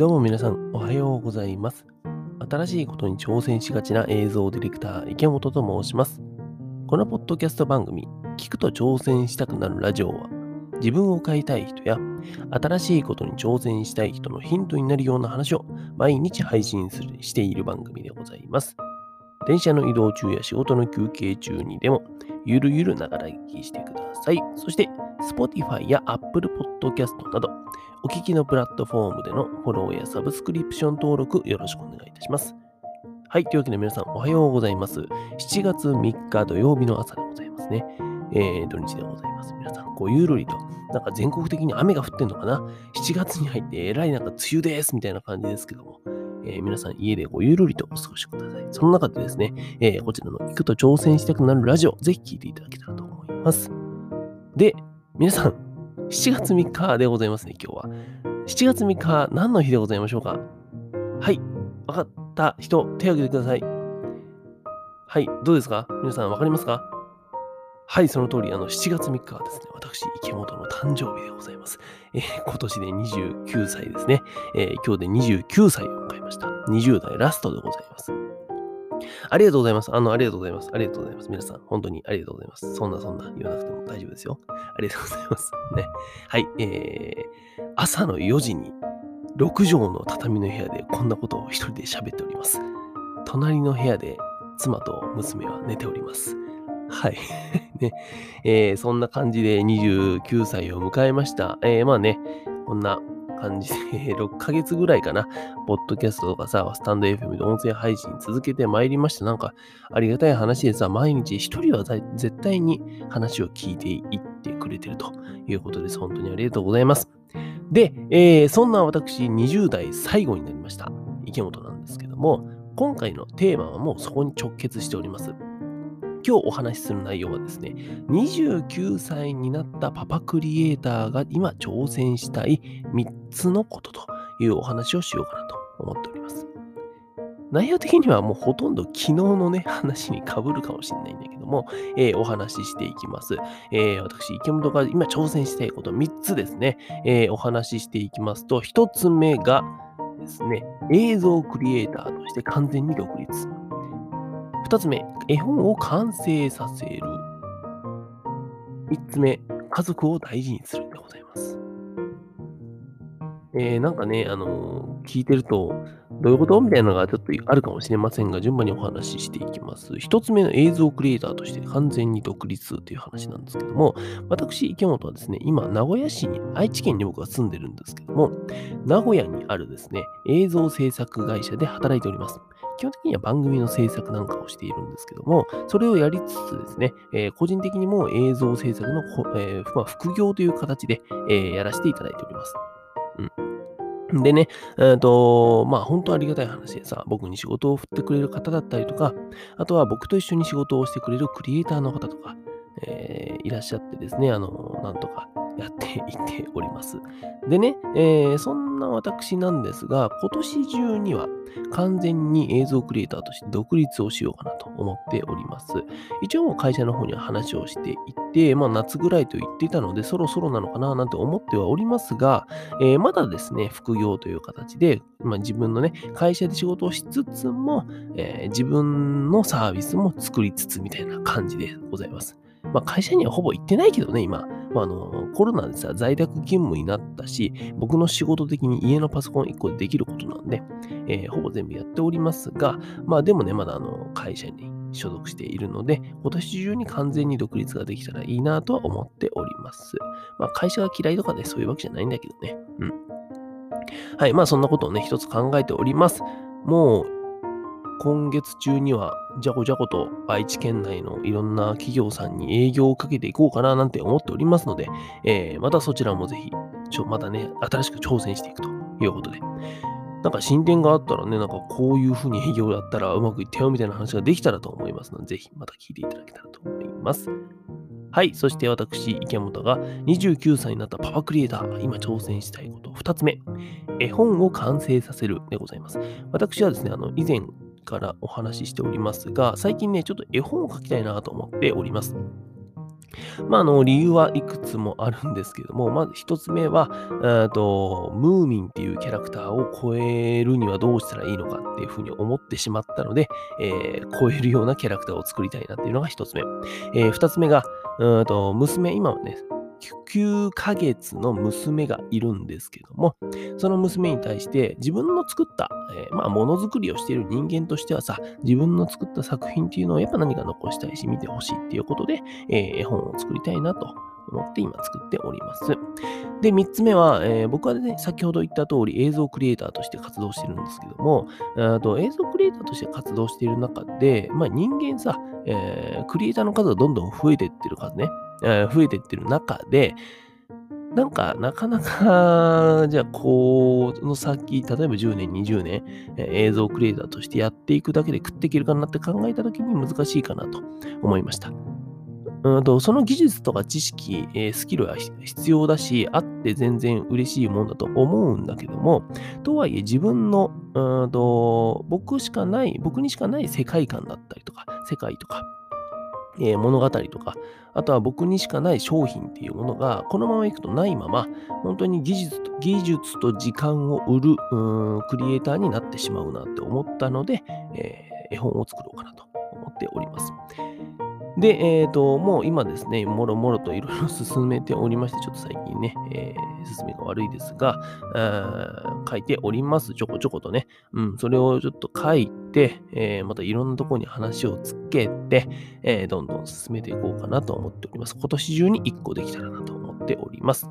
どうも皆さん、おはようございます。新しいことに挑戦しがちな映像ディレクター、池本と申します。このポッドキャスト番組、聞くと挑戦したくなるラジオは、自分を変えたい人や、新しいことに挑戦したい人のヒントになるような話を毎日配信するしている番組でございます。電車の移動中や仕事の休憩中にでも、ゆるゆるながら聞きしてください。そして、Spotify や Apple Podcast など、お聞きのプラットフォームでのフォローやサブスクリプション登録よろしくお願いいたします。はい。というわけで皆さんおはようございます。7月3日土曜日の朝でございますね。えー、土日でございます。皆さん、ごゆるりと、なんか全国的に雨が降ってんのかな ?7 月に入ってえらいなんか梅雨ですみたいな感じですけども、えー皆さん家でごゆるりとお過ごしください。その中でですね、えーこちらの行くと挑戦したくなるラジオ、ぜひ聞いていただけたらと思います。で、皆さん、7月3日でございますね、今日は。7月3日、何の日でございましょうか？はい、わかった人、手を挙げてください。はい、どうですか？皆さん、わかりますか？はい、その通り、あの、7月3日はですね、私、池本の誕生日でございます。えー今年で29歳ですね。えー今日で29歳を迎えました。20代ラストでございます。ありがとうございます。あの、ありがとうございます。ありがとうございます。皆さん、本当にありがとうございます。そんなそんな言わなくても大丈夫ですよ。ありがとうございます。ね。はい、えー、朝の4時に6畳の畳の部屋でこんなことを一人で喋っております。隣の部屋で妻と娘は寝ております。はい。ね。えーそんな感じで29歳を迎えました。えーまあね、こんな感じで、6ヶ月ぐらいかな、ポッドキャストとかさ、スタンド FM で音声配信続けてまいりました。なんか、ありがたい話でさ、毎日一人は絶対に話を聞いていってくれてるということです。本当にありがとうございます。で、えーそんな私、20代最後になりました。池本なんですけども、今回のテーマはもうそこに直結しております。今日お話しする内容はですね、29歳になったパパクリエイターが今挑戦したい3つのことというお話をしようかなと思っております。内容的にはもうほとんど昨日のね、話に被るかもしれないんだけども、えーお話ししていきます。えー私、池本が今挑戦したいこと3つですね、えーお話ししていきますと、1つ目がですね、映像クリエイターとして完全に独立。2つ目、絵本を完成させる。3つ目、家族を大事にするでございます。えーなんかね、あのー聞いてると、どういうこと？みたいなのがちょっとあるかもしれませんが、順番にお話ししていきます。一つ目の映像クリエイターとして完全に独立という話なんですけども、私、池本はですね、今、名古屋市に、愛知県に僕は住んでるんですけども、名古屋にあるですね、映像制作会社で働いております。基本的には番組の制作なんかをしているんですけども、それをやりつつですね、えー個人的にも映像制作の、えーまあ、副業という形で、えーやらせていただいております。うん。でね、えっ、と、まあ本当ありがたい話でさ、僕に仕事を振ってくれる方だったりとか、あとは僕と一緒に仕事をしてくれるクリエイターの方とか、えーいらっしゃってですね、あの、なんとかやっていっております。でね、えーそんな私なんですが、今年中には完全に映像クリエイターとして独立をしようかなと思っております。一応もう会社の方には話をしていて、まあ夏ぐらいと言っていたので、そろそろなのかななんて思ってはおりますが、えーまだですね、副業という形で、まあ、自分のね、会社で仕事をしつつも、えー自分のサービスも作りつつみたいな感じでございます。まあ、会社にはほぼ行ってないけどね、今。まあ、のコロナでさ、在宅勤務になったし、僕の仕事的に家のパソコン1個でできることなんで、えーほぼ全部やっておりますが、まあでもね、まだあの会社に所属しているので、今年中に完全に独立ができたらいいなとは思っております。まあ会社が嫌いとかでそういうわけじゃないんだけどね。うん。はい、まあそんなことをね、一つ考えております。もう、今月中には、じゃこじゃこと愛知県内のいろんな企業さんに営業をかけていこうかななんて思っておりますので、えーまたそちらもぜひ、ちょまたね、新しく挑戦していくということで。なんか進展があったらね、なんかこういうふうに営業やったらうまくいったよみたいな話ができたらと思いますので、ぜひまた聞いていただけたらと思います。はい。そして私、池本が29歳になったパパクリエイター、今挑戦したいこと2つ目、絵本を完成させるでございます。私はですね、あの、以前からお話ししておりますが、最近ね、ちょっと絵本を描きたいなと思っております。まあ、の、理由はいくつもあるんですけども、まず一つ目は、とムーミンっていうキャラクターを超えるにはどうしたらいいのかっていうふうに思ってしまったので、えー、超えるようなキャラクターを作りたいなっていうのが一つ目。えー、つ目が、うんと娘、今はね、9ヶ月の娘がいるんですけども、その娘に対して自分の作った、えー、まあ、ものづくりをしている人間としてはさ、自分の作った作品っていうのをやっぱ何か残したいし、見てほしいっていうことで、えー、絵本を作りたいなと思って今作っております。で、3つ目は、えー、僕はね、先ほど言った通り映像クリエイターとして活動してるんですけども、と映像クリエイターとして活動している中で、まあ、人間さ、えー、クリエイターの数がどんどん増えてってる数ね、えー、増えてってる中で、なんか、なかなか、じゃあ、この先、例えば10年、20年、映像クリエイターとしてやっていくだけで食っていけるかなって考えたときに難しいかなと思いました。うんとその技術とか知識、えー、スキルは必要だし、あって全然嬉しいもんだと思うんだけども、とはいえ自分のうんと僕しかない、僕にしかない世界観だったりとか、世界とか、えー、物語とか、あとは僕にしかない商品っていうものが、このままいくとないまま、本当に技術と技術と時間を売るうんクリエイターになってしまうなって思ったので、えー、絵本を作ろうかなと思っております。で、えっ、ー、と、もう今ですね、もろもろといろいろ進めておりまして、ちょっと最近ね、えー、進めが悪いですが、書いております。ちょこちょことね。うん、それをちょっと書いて、えー、またいろんなところに話をつけて、えー、どんどん進めていこうかなと思っております。今年中に1個できたらなと思っております。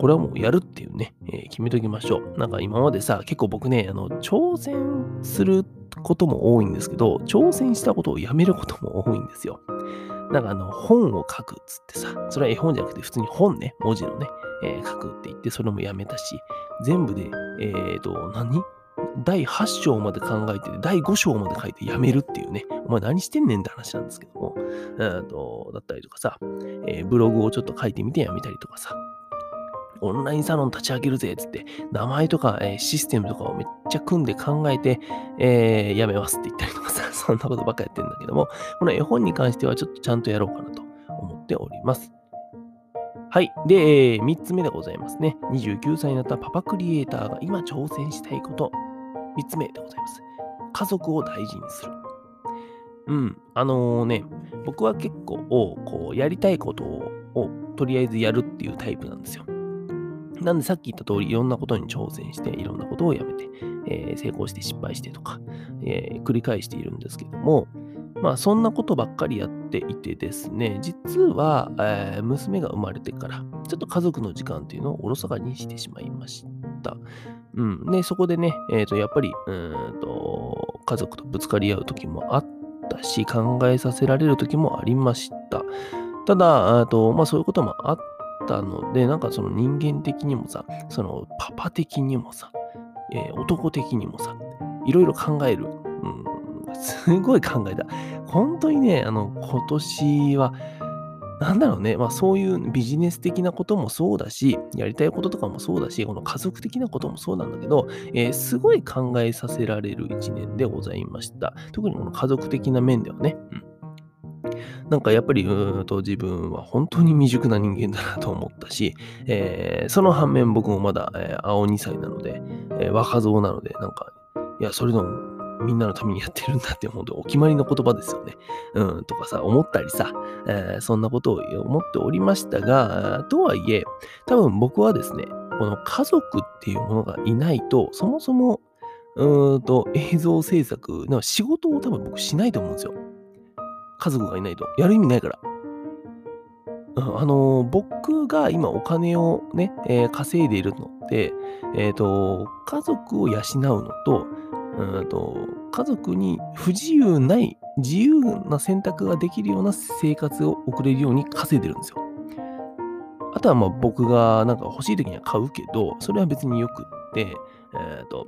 これはもうやるっていうね、えー、決めときましょう。なんか今までさ、結構僕ね、あの、挑戦するってことも多いんですけど、挑戦したことをやめることも多いんですよ。なんかあの、本を書くっつってさ、それは絵本じゃなくて普通に本ね、文字のね、えー、書くって言って、それもやめたし、全部で、えっ、ー、と、何？第8章まで考えて、第5章まで書いてやめるっていうね、お前何してんねんって話なんですけども、えとだったりとかさ、えー、ブログをちょっと書いてみてやめたりとかさ、オンラインサロン立ち上げるぜっつって、名前とか、えー、システムとかをめっちゃ組んで考えて、えー、やめますって言ったりとかさ、そんなことばっかやってんだけども、この絵本に関してはちょっとちゃんとやろうかなと思っております。はい。で、えー、3つ目でございますね。29歳になったパパクリエイターが今挑戦したいこと。3つ目でございます。家族を大事にする。うん。あのー、ね、僕は結構、こう、やりたいことをとりあえずやるっていうタイプなんですよ。なんでさっき言った通りいろんなことに挑戦していろんなことをやめて、えー、成功して失敗してとか、えー、繰り返しているんですけども、まあそんなことばっかりやっていてですね、実は、えー、娘が生まれてから、ちょっと家族の時間っていうのをおろそかにしてしまいました。うん。で、そこでね、えっ、ー、と、やっぱり、うんと、家族とぶつかり合う時もあったし、考えさせられる時もありました。ただ、とまあそういうこともあったので、なんかその人間的にもさ、そのパパ的にもさ、えー、男的にもさ、いろいろ考える。うん、すごい考えた。本当にね、あの、今年は、なんだろうね、まあそういうビジネス的なこともそうだし、やりたいこととかもそうだし、この家族的なこともそうなんだけど、えー、すごい考えさせられる一年でございました。特にこの家族的な面ではね。うんなんかやっぱり、うんと自分は本当に未熟な人間だなと思ったし、えー、その反面僕もまだ、えー、青2歳なので、えー、若造なので、なんか、いや、それでもみんなのためにやってるんだって思うとお決まりの言葉ですよね。うん、とかさ、思ったりさ、えー、そんなことを思っておりましたが、とはいえ、多分僕はですね、この家族っていうものがいないと、そもそも、うんと映像制作の仕事を多分僕しないと思うんですよ。家族がいないと。やる意味ないから。あのー、僕が今お金をね、えー、稼いでいるのって、えっ、ー、と、家族を養うのと、うんと、家族に不自由ない、自由な選択ができるような生活を送れるように稼いでるんですよ。あとはまあ僕がなんか欲しい時には買うけど、それは別によくって、えっ、と、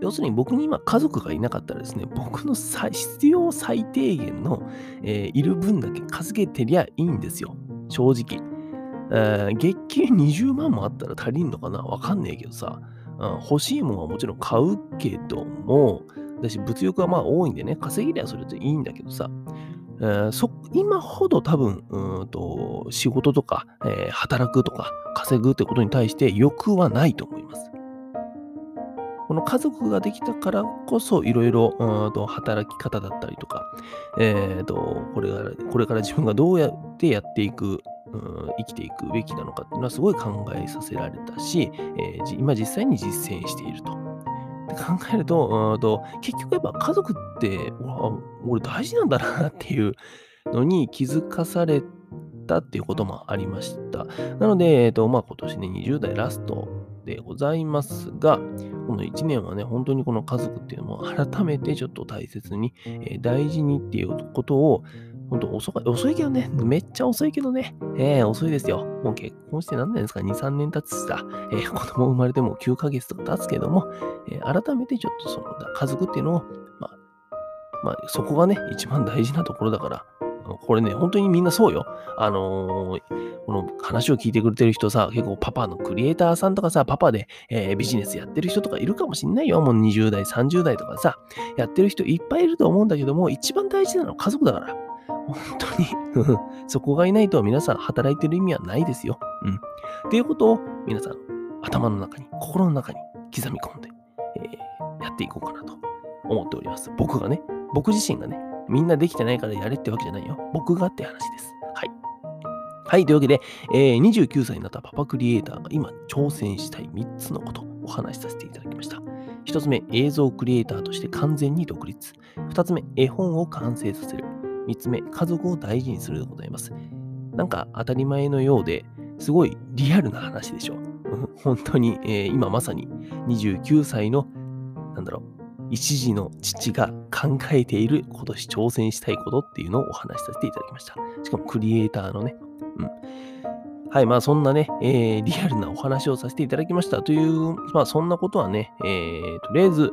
要するに僕に今家族がいなかったらですね、僕の必要最低限の、えー、いる分だけ稼げてりゃいいんですよ。正直。えー、月給20万もあったら足りんのかな？わかんねえけどさ、うん、欲しいものはもちろん買うけども、だし物欲はまあ多いんでね、稼ぎりゃそれでいいんだけどさ、えー、そ今ほど多分うんと仕事とか、えー、働くとか稼ぐってことに対して欲はないと思います。この家族ができたからこそいろいろ働き方だったりとか、えーと、これからこれから自分がどうやってやっていく生きていくべきなのかっていうのはすごい考えさせられたし、えー、今実際に実践していると。で考えるとと、結局やっぱ家族って俺大事なんだなっていうのに気づかされたっていうこともありました。なので、えーとまあ、今年ね、20代ラストでございますが、この1年はね、本当にこの家族っていうのも改めてちょっと大切に、えー、大事にっていうことを本当遅遅いけどね。めっちゃ遅いけどね。えー、遅いですよ。もう結婚して何年ですか ?2、3年経つしさ、えー、子供生まれても9ヶ月とか経つけども、えー、改めてちょっとその家族っていうのを、まあ、まあ、そこがね、一番大事なところだから、これね、本当にみんなそうよ。あのー、この話を聞いてくれてる人さ、結構パパのクリエイターさんとかさ、パパで、えー、ビジネスやってる人とかいるかもしんないよ。もう20代、30代とかさ、やってる人いっぱいいると思うんだけども、一番大事なのは家族だから。本当にそこがいないと皆さん働いてる意味はないですよ。うん。っていうことを皆さん頭の中に、心の中に刻み込んで、えー、やっていこうかなと思っております。僕がね、僕自身がね、みんなできてないからやれってわけじゃないよ。僕がって話です。はい。はい。というわけで、えー、29歳になったパパクリエイターが今挑戦したい3つのことをお話しさせていただきました。1つ目、映像クリエイターとして完全に独立。2つ目、絵本を完成させる。3つ目、家族を大事にするでございます。なんか当たり前のようですごいリアルな話でしょ。本当に、えー、今まさに29歳の、なんだろう、一児の父が考えている今年挑戦したいことっていうのをお話しさせていただきました。しかもクリエイターのね、うん。はい、まあそんなね、えー、リアルなお話をさせていただきましたという、まあそんなことはね、えー、とりあえず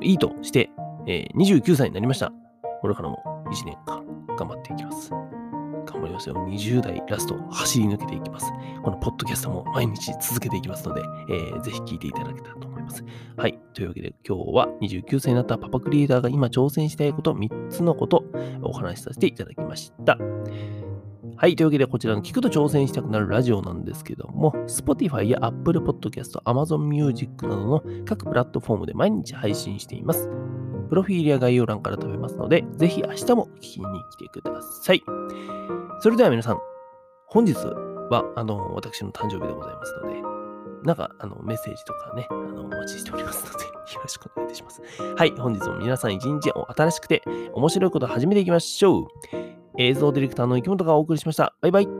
いいとして、えー、29歳になりました。これからも1年間頑張っていきます。頑張りますよ。20代ラスト走り抜けていきます。このポッドキャストも毎日続けていきますので、えー、ぜひ聞いていただけたらとます。はい。というわけで今日は29歳になったパパクリエイターが今挑戦したいこと3つのことお話しさせていただきました。はい。というわけで、こちらの聞くと挑戦したくなるラジオなんですけども、Spotify や Apple Podcast、Amazon Music などの各プラットフォームで毎日配信しています。プロフィールや概要欄から飛べますので、ぜひ明日も聞きに来てください。それでは皆さん、本日は、あの、私の誕生日でございますので、なんか、あの、メッセージとかね、あの、お待ちしておりますので、よろしくお願いいたします。はい、本日も皆さん一日新しくて面白いことを始めていきましょう。映像ディレクターの池本がお送りしました。バイバイ。